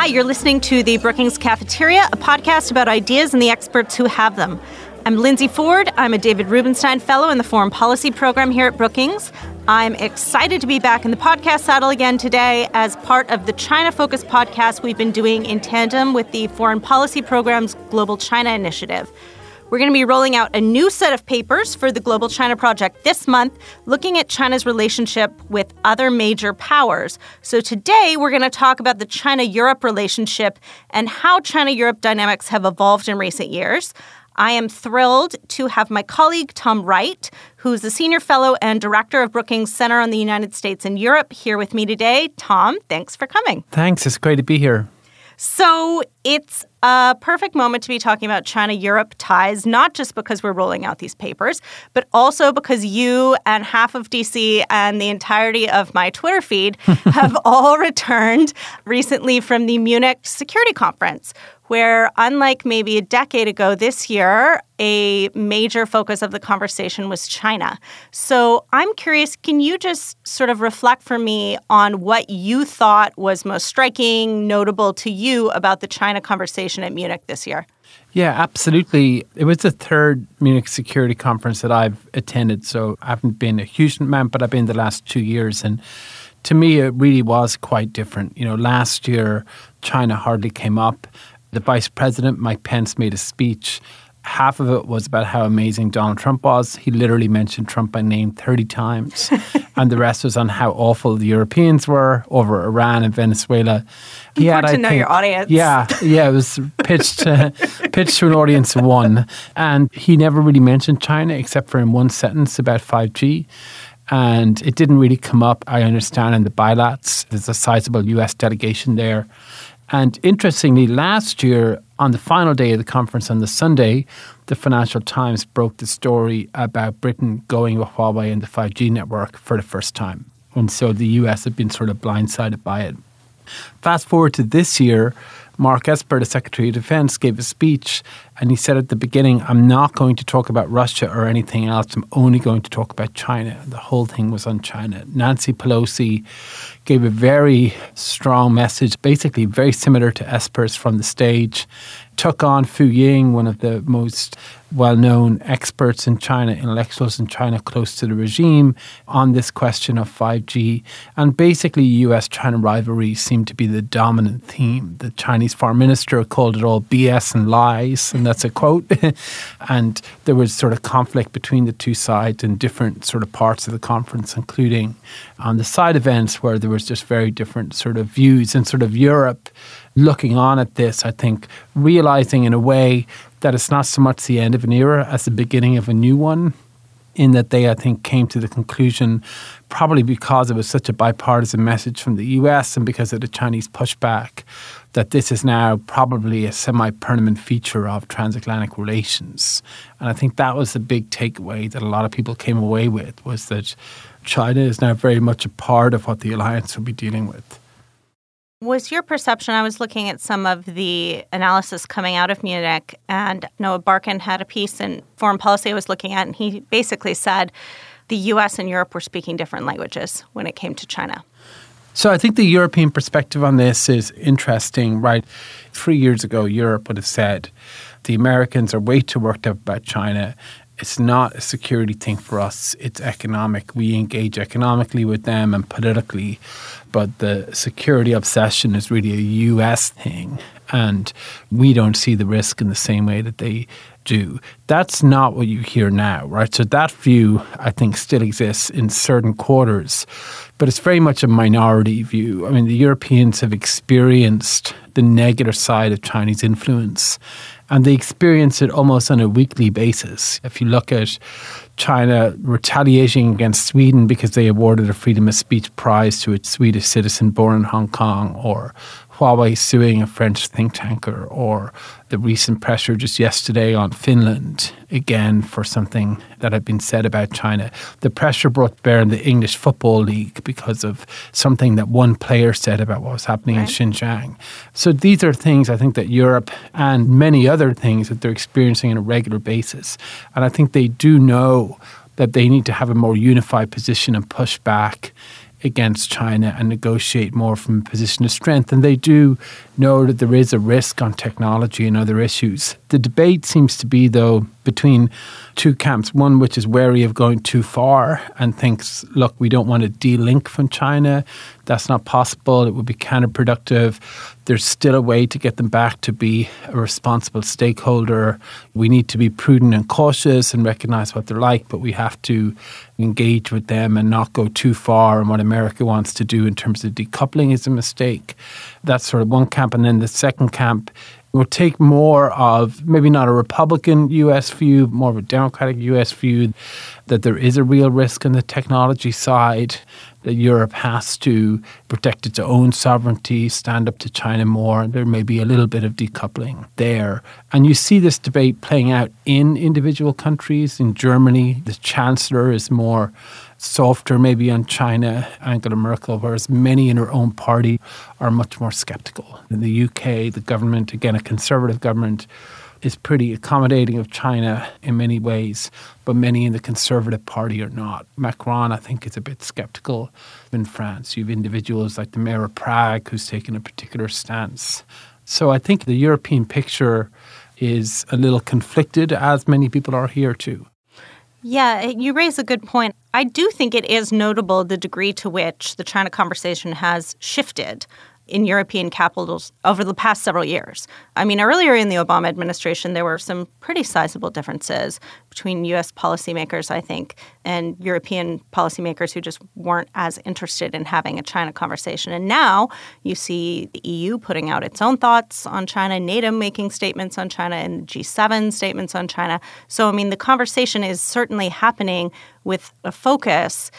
Hi, you're listening to the Brookings Cafeteria, a podcast about ideas and the experts who have them. I'm Lindsey Ford. I'm a David Rubenstein Fellow in the Foreign Policy Program here at Brookings. I'm excited to be back in the podcast saddle again today as part of the China Focus podcast we've been doing in tandem with the Foreign Policy Program's Global China Initiative. We're going to be rolling out a new set of papers for the Global China Project this month, looking at China's relationship with other major powers. So today, we're going to talk about the China Europe relationship and how China Europe dynamics have evolved in recent years. I am thrilled to have my colleague Tom Wright, who's the senior fellow and director of Brookings Center on the United States and Europe, here with me today. Tom, thanks for coming. Thanks. It's great to be here. So it's a perfect moment to be talking about China Europe ties, not just because we're rolling out these papers, but also because you and half of DC and the entirety of my Twitter feed have all returned recently from the Munich Security Conference, where, unlike maybe a decade ago this year, a major focus of the conversation was China. So I'm curious, can you just sort of reflect for me on what you thought was most striking, notable to you about the China conversation at Munich this year? Yeah, absolutely. It was the third Munich Security Conference that I've attended. So I haven't been a huge amount, but I've been the last two years. And to me, it really was quite different. You know, last year, China hardly came up the vice president, Mike Pence, made a speech. Half of it was about how amazing Donald Trump was. He literally mentioned Trump by name 30 times. and the rest was on how awful the Europeans were over Iran and Venezuela. He Important had, to know think, your audience. Yeah, yeah, it was pitched uh, pitched to an audience of one, and he never really mentioned China except for in one sentence about five G and it didn't really come up, I understand, in the bilats. There's a sizable US delegation there. And interestingly, last year, on the final day of the conference on the Sunday, the Financial Times broke the story about Britain going with Huawei and the 5G network for the first time. And so the US had been sort of blindsided by it. Fast forward to this year, Mark Esper, the Secretary of Defense, gave a speech and he said at the beginning, I'm not going to talk about Russia or anything else. I'm only going to talk about China. The whole thing was on China. Nancy Pelosi gave a very strong message, basically very similar to Esper's from the stage took on Fu Ying, one of the most well known experts in China, intellectuals in China close to the regime, on this question of 5G. And basically, US China rivalry seemed to be the dominant theme. The Chinese foreign minister called it all BS and lies, and that's a quote. and there was sort of conflict between the two sides in different sort of parts of the conference, including on the side events where there was just very different sort of views. And sort of Europe looking on at this, I think, realizing in a way that it's not so much the end of an era as the beginning of a new one. In that they, I think, came to the conclusion, probably because it was such a bipartisan message from the US and because of the Chinese pushback, that this is now probably a semi permanent feature of transatlantic relations. And I think that was the big takeaway that a lot of people came away with was that China is now very much a part of what the alliance will be dealing with. Was your perception? I was looking at some of the analysis coming out of Munich, and Noah Barkin had a piece in Foreign Policy I was looking at, and he basically said the US and Europe were speaking different languages when it came to China. So I think the European perspective on this is interesting, right? Three years ago, Europe would have said the Americans are way too worked up about China it's not a security thing for us. It's economic. We engage economically with them and politically, but the security obsession is really a US thing. And we don't see the risk in the same way that they do. That's not what you hear now, right? So that view, I think, still exists in certain quarters, but it's very much a minority view. I mean, the Europeans have experienced the negative side of Chinese influence and they experience it almost on a weekly basis. If you look at China retaliating against Sweden because they awarded a freedom of speech prize to a Swedish citizen born in Hong Kong, or Huawei suing a French think tanker, or the recent pressure just yesterday on Finland, again, for something that had been said about China. The pressure brought bear in the English Football League because of something that one player said about what was happening right. in Xinjiang. So these are things I think that Europe and many other things that they're experiencing on a regular basis. And I think they do know that they need to have a more unified position and push back against China and negotiate more from a position of strength. And they do know that there is a risk on technology and other issues. The debate seems to be, though, between two camps one which is wary of going too far and thinks, look, we don't want to de-link from China. That's not possible. It would be counterproductive. There's still a way to get them back to be a responsible stakeholder. We need to be prudent and cautious and recognize what they're like, but we have to engage with them and not go too far. And what America wants to do in terms of decoupling is a mistake. That's sort of one camp. And then the second camp will take more of maybe not a Republican US view, more of a Democratic US view that there is a real risk on the technology side, that Europe has to protect its own sovereignty, stand up to China more. There may be a little bit of decoupling there. And you see this debate playing out in individual countries. In Germany, the chancellor is more softer maybe on China, Angela Merkel, whereas many in her own party are much more skeptical. In the UK, the government, again, a conservative government, is pretty accommodating of China in many ways, but many in the Conservative Party are not. Macron, I think, is a bit skeptical in France. You have individuals like the mayor of Prague who's taken a particular stance. So I think the European picture is a little conflicted, as many people are here too. Yeah, you raise a good point. I do think it is notable the degree to which the China conversation has shifted in European capitals over the past several years. I mean, earlier in the Obama administration, there were some pretty sizable differences between U.S. policymakers, I think, and European policymakers who just weren't as interested in having a China conversation. And now you see the EU putting out its own thoughts on China, NATO making statements on China, and G7 statements on China. So, I mean, the conversation is certainly happening with a focus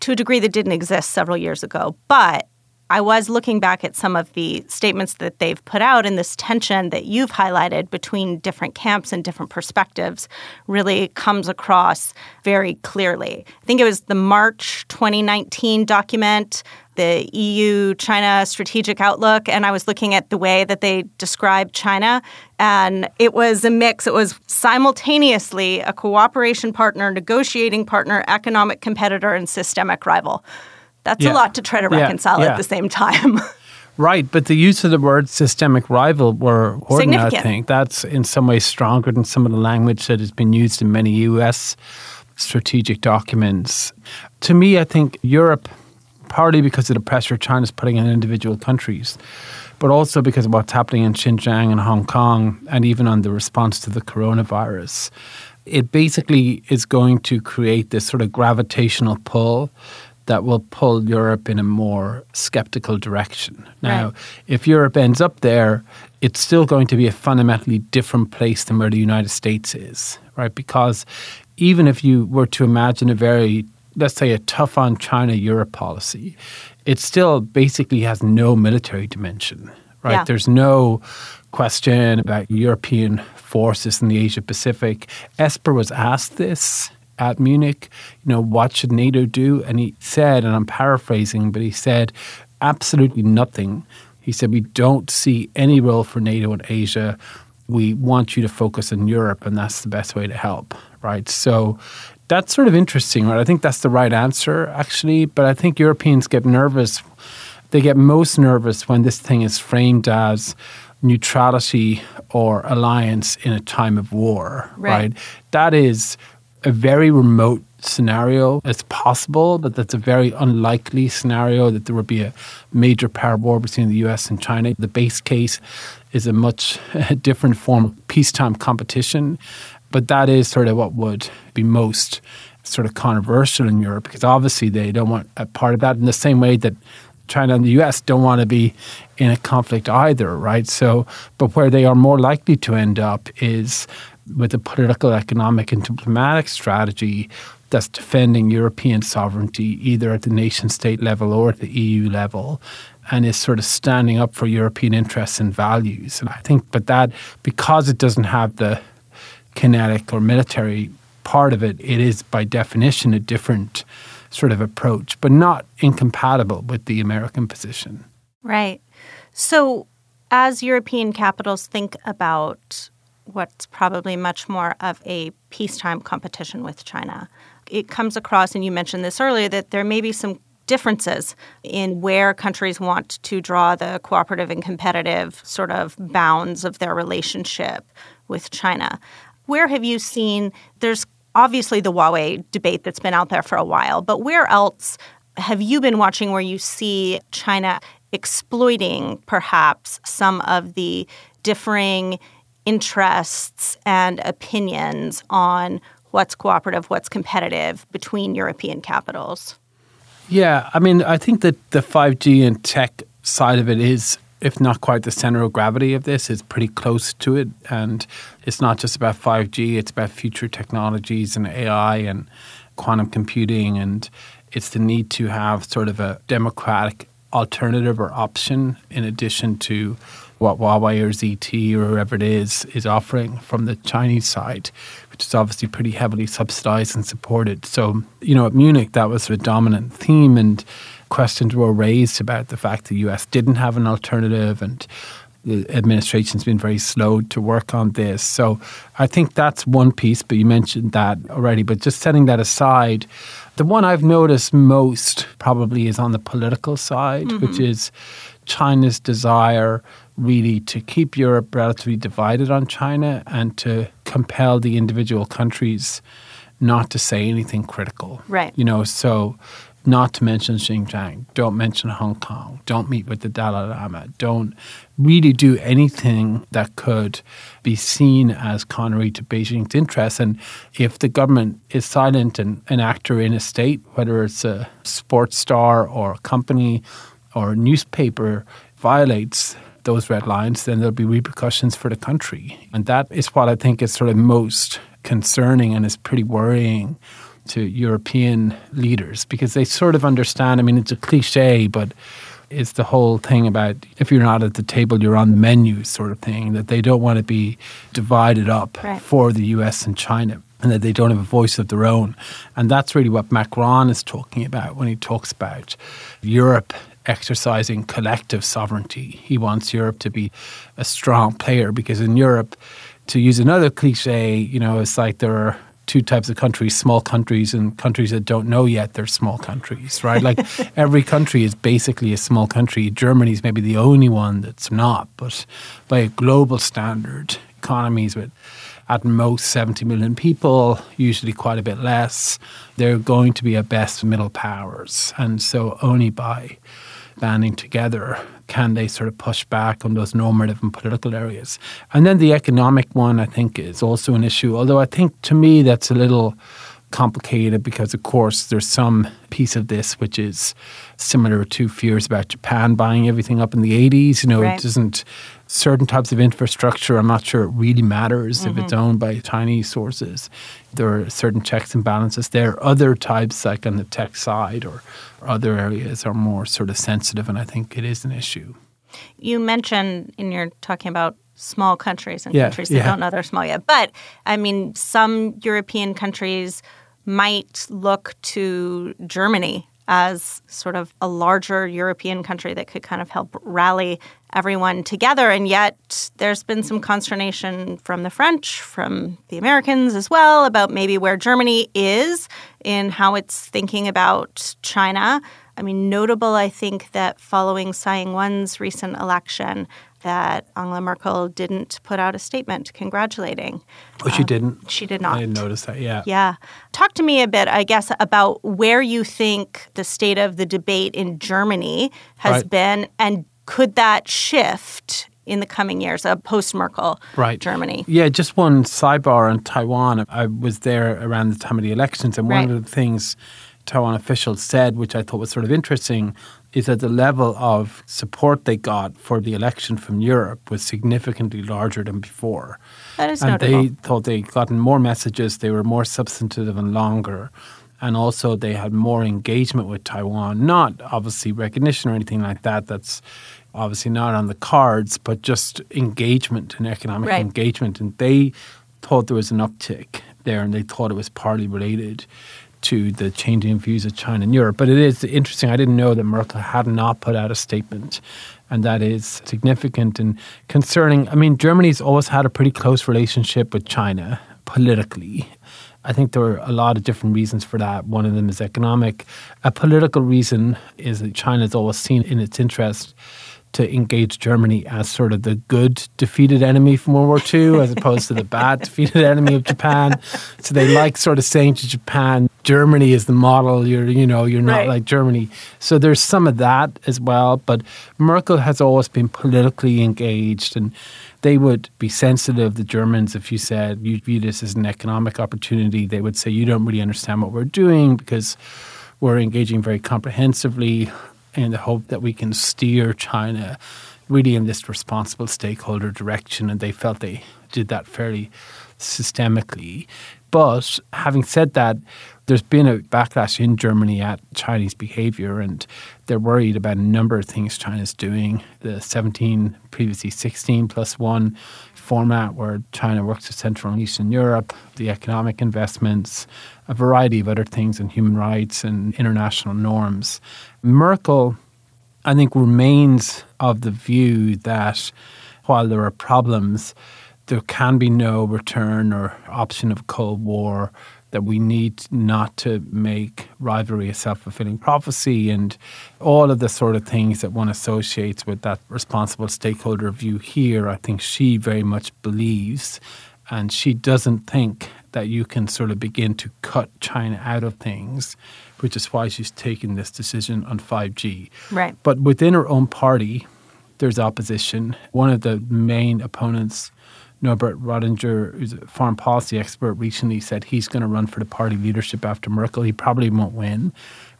to a degree that didn't exist several years ago. But I was looking back at some of the statements that they've put out, and this tension that you've highlighted between different camps and different perspectives really comes across very clearly. I think it was the March 2019 document, the EU China Strategic Outlook, and I was looking at the way that they described China, and it was a mix. It was simultaneously a cooperation partner, negotiating partner, economic competitor, and systemic rival. That's yeah. a lot to try to reconcile yeah. at the same time. Right, but the use of the word systemic rival were important, I think. That's in some ways stronger than some of the language that has been used in many US strategic documents. To me, I think Europe, partly because of the pressure China's putting on individual countries, but also because of what's happening in Xinjiang and Hong Kong, and even on the response to the coronavirus, it basically is going to create this sort of gravitational pull that will pull Europe in a more skeptical direction. Now, right. if Europe ends up there, it's still going to be a fundamentally different place than where the United States is, right? Because even if you were to imagine a very, let's say, a tough on China Europe policy, it still basically has no military dimension, right? Yeah. There's no question about European forces in the Asia Pacific. Esper was asked this at Munich, you know, what should NATO do? And he said, and I'm paraphrasing, but he said, absolutely nothing. He said, we don't see any role for NATO in Asia. We want you to focus on Europe, and that's the best way to help, right? So that's sort of interesting, right? I think that's the right answer, actually. But I think Europeans get nervous. They get most nervous when this thing is framed as neutrality or alliance in a time of war, right? right? That is a very remote scenario as possible, but that's a very unlikely scenario that there would be a major power war between the US and China. The base case is a much different form of peacetime competition, but that is sort of what would be most sort of controversial in Europe because obviously they don't want a part of that in the same way that China and the US don't want to be in a conflict either, right? So, but where they are more likely to end up is with a political, economic, and diplomatic strategy that's defending European sovereignty either at the nation state level or at the EU level and is sort of standing up for European interests and values. And I think, but that, because it doesn't have the kinetic or military part of it, it is by definition a different sort of approach, but not incompatible with the American position. Right. So, as European capitals think about what's probably much more of a peacetime competition with China. It comes across, and you mentioned this earlier, that there may be some differences in where countries want to draw the cooperative and competitive sort of bounds of their relationship with China. Where have you seen there's obviously the Huawei debate that's been out there for a while, but where else have you been watching where you see China exploiting perhaps some of the differing interests and opinions on what's cooperative, what's competitive between European capitals? Yeah, I mean, I think that the 5G and tech side of it is, if not quite the center of gravity of this, is pretty close to it. And it's not just about 5G, it's about future technologies and AI and quantum computing. And it's the need to have sort of a democratic alternative or option in addition to what Huawei or ZTE or whoever it is is offering from the Chinese side, which is obviously pretty heavily subsidized and supported. So, you know, at Munich, that was the dominant theme, and questions were raised about the fact the US didn't have an alternative and the administration's been very slow to work on this. So I think that's one piece, but you mentioned that already. But just setting that aside, the one I've noticed most probably is on the political side, mm-hmm. which is China's desire really to keep Europe relatively divided on China and to compel the individual countries not to say anything critical. Right. You know, so not to mention Xinjiang, don't mention Hong Kong, don't meet with the Dalai Lama, don't really do anything that could be seen as contrary to Beijing's interests. And if the government is silent and an actor in a state, whether it's a sports star or a company or a newspaper, violates those red lines, then there'll be repercussions for the country. And that is what I think is sort of most concerning and is pretty worrying to European leaders because they sort of understand. I mean, it's a cliche, but it's the whole thing about if you're not at the table, you're on the menu sort of thing, that they don't want to be divided up right. for the US and China and that they don't have a voice of their own. And that's really what Macron is talking about when he talks about Europe exercising collective sovereignty. He wants Europe to be a strong player because in Europe, to use another cliche, you know, it's like there are two types of countries small countries and countries that don't know yet they're small countries, right? Like every country is basically a small country. Germany's maybe the only one that's not, but by a global standard, economies with at most 70 million people, usually quite a bit less, they're going to be at best middle powers. And so only by banding together can they sort of push back on those normative and political areas? And then the economic one, I think, is also an issue. Although I think to me that's a little complicated because, of course, there's some piece of this which is similar to fears about Japan buying everything up in the 80s. You know, right. it doesn't, certain types of infrastructure, I'm not sure it really matters mm-hmm. if it's mm-hmm. owned by tiny sources. There are certain checks and balances there. Other types, like on the tech side or other areas are more sort of sensitive, and I think it is an issue. You mentioned in your talking about small countries and yeah, countries that yeah. don't know they're small yet, but I mean, some European countries might look to Germany as sort of a larger European country that could kind of help rally everyone together. And yet, there's been some consternation from the French, from the Americans as well, about maybe where Germany is in how it's thinking about China. I mean, notable, I think, that following Tsai Ing wen's recent election, that Angela Merkel didn't put out a statement congratulating. Oh, she um, didn't? She did not. I didn't notice that, yeah. Yeah. Talk to me a bit, I guess, about where you think the state of the debate in Germany has right. been, and could that shift in the coming years, a post Merkel right. Germany. Yeah, just one sidebar on Taiwan. I was there around the time of the elections, and one of the things Taiwan officials said, which I thought was sort of interesting, is that the level of support they got for the election from Europe was significantly larger than before. That is and notable. they thought they'd gotten more messages, they were more substantive and longer. And also, they had more engagement with Taiwan, not obviously recognition or anything like that. That's obviously not on the cards, but just engagement and economic right. engagement. And they thought there was an uptick there, and they thought it was partly related to the changing views of China and Europe. But it is interesting. I didn't know that Merkel had not put out a statement, and that is significant and concerning. I mean, Germany's always had a pretty close relationship with China politically. I think there are a lot of different reasons for that. One of them is economic. A political reason is that China is always seen in its interest to engage Germany as sort of the good defeated enemy from World War II as opposed to the bad defeated enemy of Japan. So they like sort of saying to Japan, Germany is the model, you're you know, you're not Right. like Germany. So there's some of that as well. But Merkel has always been politically engaged and they would be sensitive, the Germans, if you said you view this as an economic opportunity, they would say you don't really understand what we're doing because we're engaging very comprehensively in the hope that we can steer China really in this responsible stakeholder direction. And they felt they did that fairly systemically. But having said that, there's been a backlash in Germany at Chinese behavior, and they're worried about a number of things China's doing. The 17, previously 16 plus one format where China works with Central and Eastern Europe, the economic investments, a variety of other things in human rights and international norms. Merkel, I think, remains of the view that while there are problems, there can be no return or option of Cold War, that we need not to make rivalry a self fulfilling prophecy and all of the sort of things that one associates with that responsible stakeholder view here. I think she very much believes, and she doesn't think that you can sort of begin to cut China out of things, which is why she's taken this decision on 5G. Right. But within her own party, there's opposition. One of the main opponents, Norbert Röttgen, who's a foreign policy expert, recently said he's going to run for the party leadership after Merkel. He probably won't win,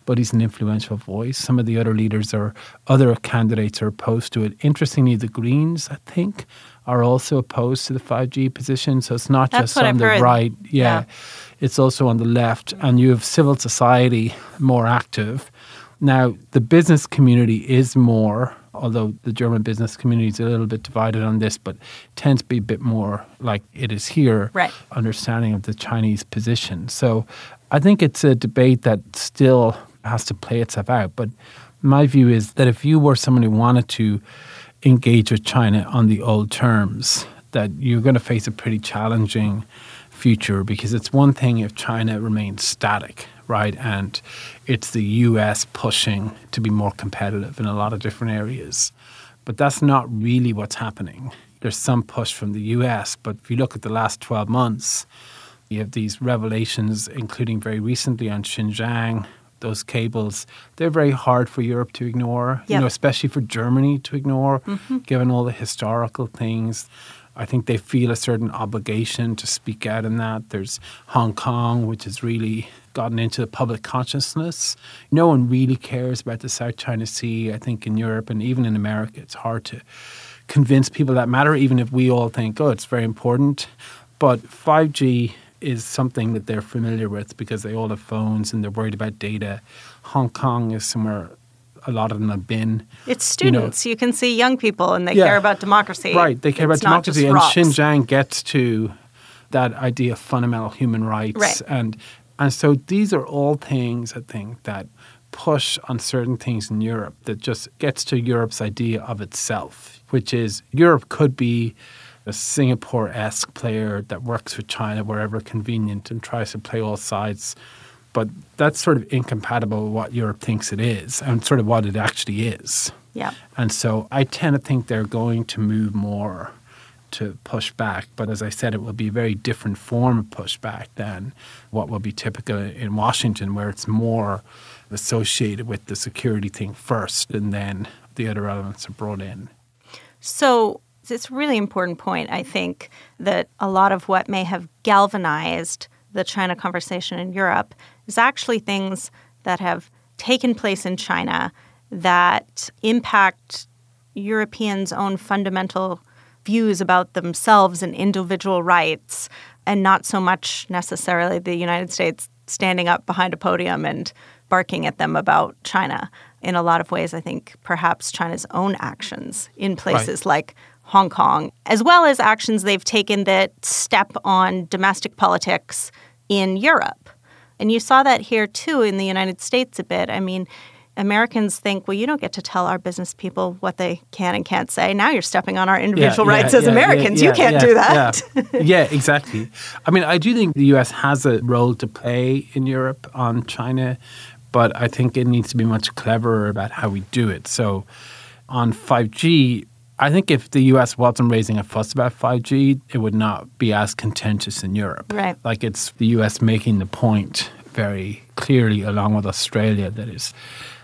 but he's an influential voice. Some of the other leaders or other candidates are opposed to it. Interestingly, the Greens, I think, are also opposed to the 5G position. So it's not That's just on I've the heard. right. Yeah. Yeah. It's also on the left. And you have civil society more active. Now, the business community is more, although the German business community is a little bit divided on this, but tends to be a bit more like it is here, Right. understanding of the Chinese position. So I think it's a debate that still has to play itself out. But my view is that if you were someone who wanted to engage with China on the old terms, that you're going to face a pretty challenging future because it's one thing if China remains static, right? And it's the US pushing to be more competitive in a lot of different areas. But that's not really what's happening. There's some push from the US, but if you look at the last 12 months, you have these revelations, including very recently on Xinjiang, those cables. They're very hard for Europe to ignore, you know, especially for Germany to ignore, mm-hmm. given all the historical things. I think they feel a certain obligation to speak out in that. There's Hong Kong, which has really gotten into the public consciousness. No one really cares about the South China Sea. I think in Europe and even in America, it's hard to convince people that matter, even if we all think, oh, it's very important. But 5G is something that they're familiar with because they all have phones and they're worried about data. Hong Kong is somewhere a lot of them have been. It's You know- students. You, can see young people and they Yeah. care about democracy. Right, they care It's about democracy. And. Xinjiang gets to that idea of fundamental human rights. Right. And, and so these are all things, I think, that push on certain things in Europe that just gets to Europe's idea of itself, which is Europe could be a Singapore esque player that works with China wherever convenient and tries to play all sides. But that's sort of incompatible with what Europe thinks it is and sort of what it actually is. Yeah. And so I tend to think they're going to move more to push back. But as I said, it will be a very different form of pushback than what will be typical in Washington, where it's more associated with the security thing first and then the other elements are brought in. So it's a really important point, I think, that a lot of what may have galvanized the China conversation in Europe is actually things that have taken place in China that impact Europeans' own fundamental views about themselves and individual rights, and not so much necessarily the United States standing up behind a podium and barking at them about China. In a lot of ways, I think perhaps China's own actions in places like Hong Kong, as well as actions they've taken that step on domestic politics in Europe. And you saw that here too in the United States a bit. I mean, Americans think, well, you don't get to tell our business people what they can and can't say. Now you're stepping on our individual Yeah, yeah, rights as yeah, Americans. yeah, you can't yeah, do that. Yeah. yeah, exactly. I mean, I do think the US has a role to play in Europe on China, but I think it needs to be much cleverer about how we do it. So on 5G, I think if the US wasn't raising a fuss about 5G, it would not be as contentious in Europe. Right. Like it's the US making the point very clearly, along with Australia, that is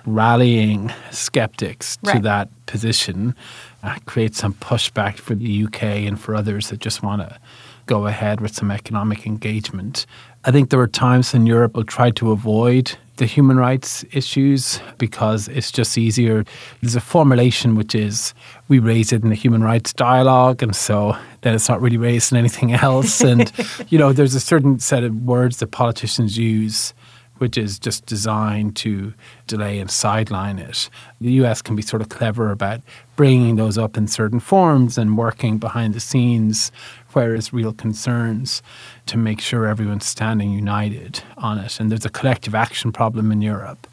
rallying skeptics to that position, uh, create some pushback for the UK and for others that just want to go ahead with some economic engagement. I think there are times in Europe will try to avoid the human rights issues because it's just easier. There's a formulation which is we raise it in the human rights dialogue, and so then it's not really raised in anything else. And, you know, there's a certain set of words that politicians use which is just designed to delay and sideline it. The US can be sort of clever about bringing those up in certain forms and working behind the scenes where there's real concerns to make sure everyone's standing united on it. And there's a collective action problem in Europe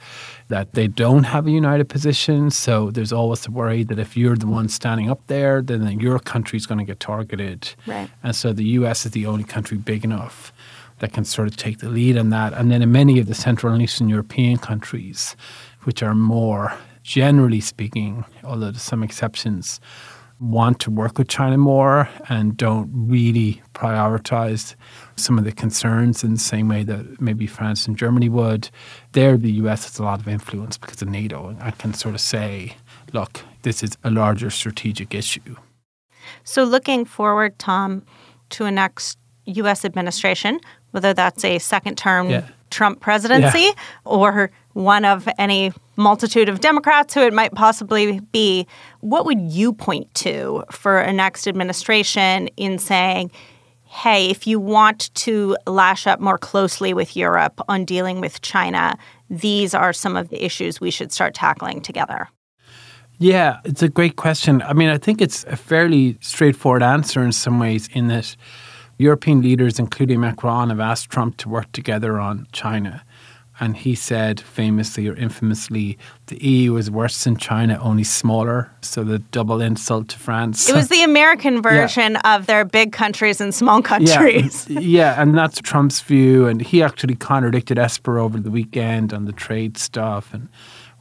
that they don't have a united position. So there's always the worry that if you're the one standing up there, then your country's going to get targeted. Right. And so the US is the only country big enough that can sort of take the lead on that. And then in many of the Central and Eastern European countries, which are more generally speaking, although there's some exceptions, want to work with China more and don't really prioritize some of the concerns in the same way that maybe France and Germany would. There, the US has a lot of influence because of NATO and I can sort of say, look, this is a larger strategic issue. So, looking forward, Tom, to a next U.S. administration, whether that's a second term Yeah. Trump presidency Yeah. or one of any multitude of Democrats who it might possibly be, what would you point to for a next administration in saying, hey, if you want to lash up more closely with Europe on dealing with China, these are some of the issues we should start tackling together? Yeah, it's a great question. I mean, I think it's a fairly straightforward answer in some ways, in that European leaders, including Macron, have asked Trump to work together on China. And he said famously or infamously, the EU is worse than China, only smaller. So the double insult to France. It was the American version of their big countries and small countries. Yeah, yeah, and that's Trump's view. And he actually contradicted Esper over the weekend on the trade stuff and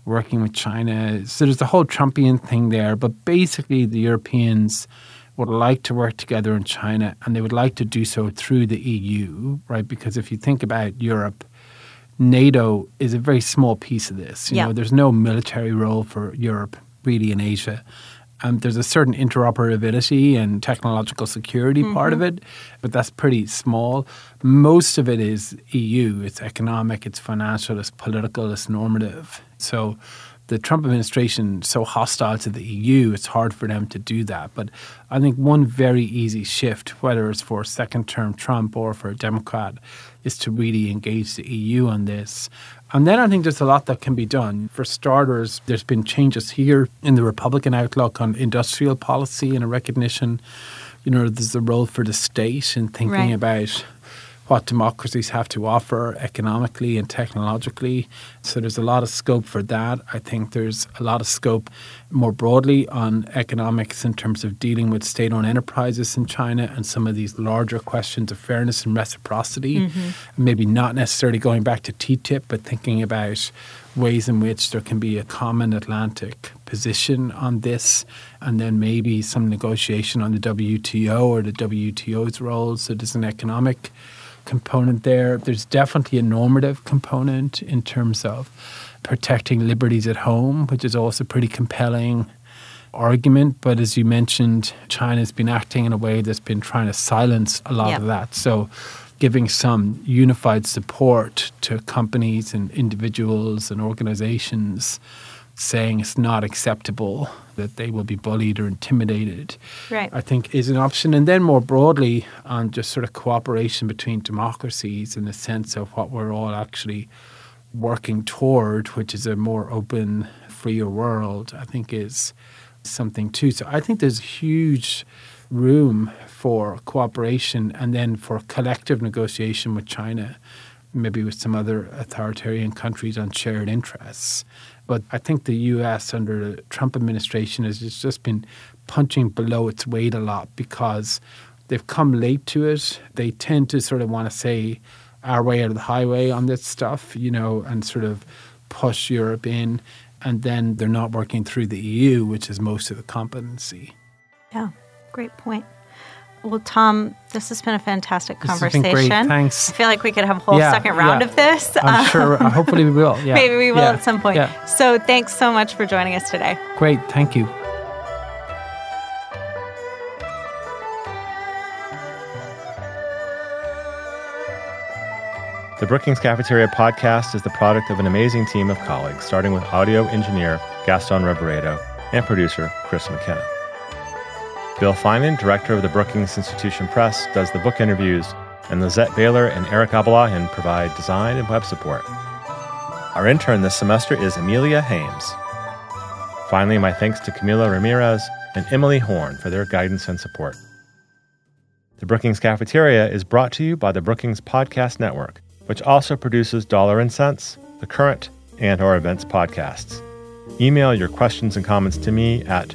working with China. So there's the whole Trumpian thing there. But basically, the Europeans would like to work together in China and they would like to do so through the EU, right? Because if you think about Europe, NATO is a very small piece of this. You Yeah. know, there's no military role for Europe really in Asia. Um, there's a certain interoperability and technological security part of it, but that's pretty small. Most of it is EU. It's economic, it's financial, it's political, it's normative. So the Trump administration so hostile to the EU, it's hard for them to do that. But I think one very easy shift, whether it's for second term Trump or for a Democrat, is to really engage the EU on this. And then I think there's a lot that can be done. For starters, there's been changes here in the Republican outlook on industrial policy and a recognition, you know, there's a role for the state in thinking Right. about what democracies have to offer economically and technologically. So there's a lot of scope for that. I think there's a lot of scope more broadly on economics in terms of dealing with state owned enterprises in China and some of these larger questions of fairness and reciprocity. Mm-hmm. Maybe not necessarily going back to TTIP, but thinking about ways in which there can be a common Atlantic position on this, and then maybe some negotiation on the WTO or the WTO's role. So there's an economic component there. There's definitely a normative component in terms of protecting liberties at home, which is also a pretty compelling argument. But as you mentioned, China's been acting in a way that's been trying to silence a lot Yeah. of that. So giving some unified support to companies and individuals and organizations saying it's not acceptable that they will be bullied or intimidated Right. I think is an option. And then more broadly on just sort of cooperation between democracies in the sense of what we're all actually working toward, which is a more open, freer world, I think is something too. So I think there's huge room for cooperation and then for collective negotiation with China, maybe with some other authoritarian countries on shared interests. But I think the US under the Trump administration has just been punching below its weight a lot because they've come late to it. They tend to sort of want to say our way or the highway on this stuff, you know, and sort of push Europe in. And then they're not working through the EU, which is most of the competency. Yeah, great point. Well, Tom, this has been a fantastic This has conversation. been great. Thanks. I feel like we could have a whole Yeah, second round yeah. of this. I'm sure. uh, hopefully, we will. Yeah. Maybe we will Yeah. at some point. Yeah. So, thanks so much for joining us today. Great. Thank you. The Brookings Cafeteria podcast is the product of an amazing team of colleagues, starting with audio engineer Gaston Reboredo and producer Chris McKenna. Bill Finan, director of the Brookings Institution Press, does the book interviews, and Lizette Baylor and Eric Abalahin provide design and web support. Our intern this semester is Amelia Hames. Finally, my thanks to Camilo Ramirez and Emily Horne for their guidance and support. The Brookings Cafeteria is brought to you by the Brookings Podcast Network, which also produces Dollar and Sense, The Current, and our events podcasts. Email your questions and comments to me at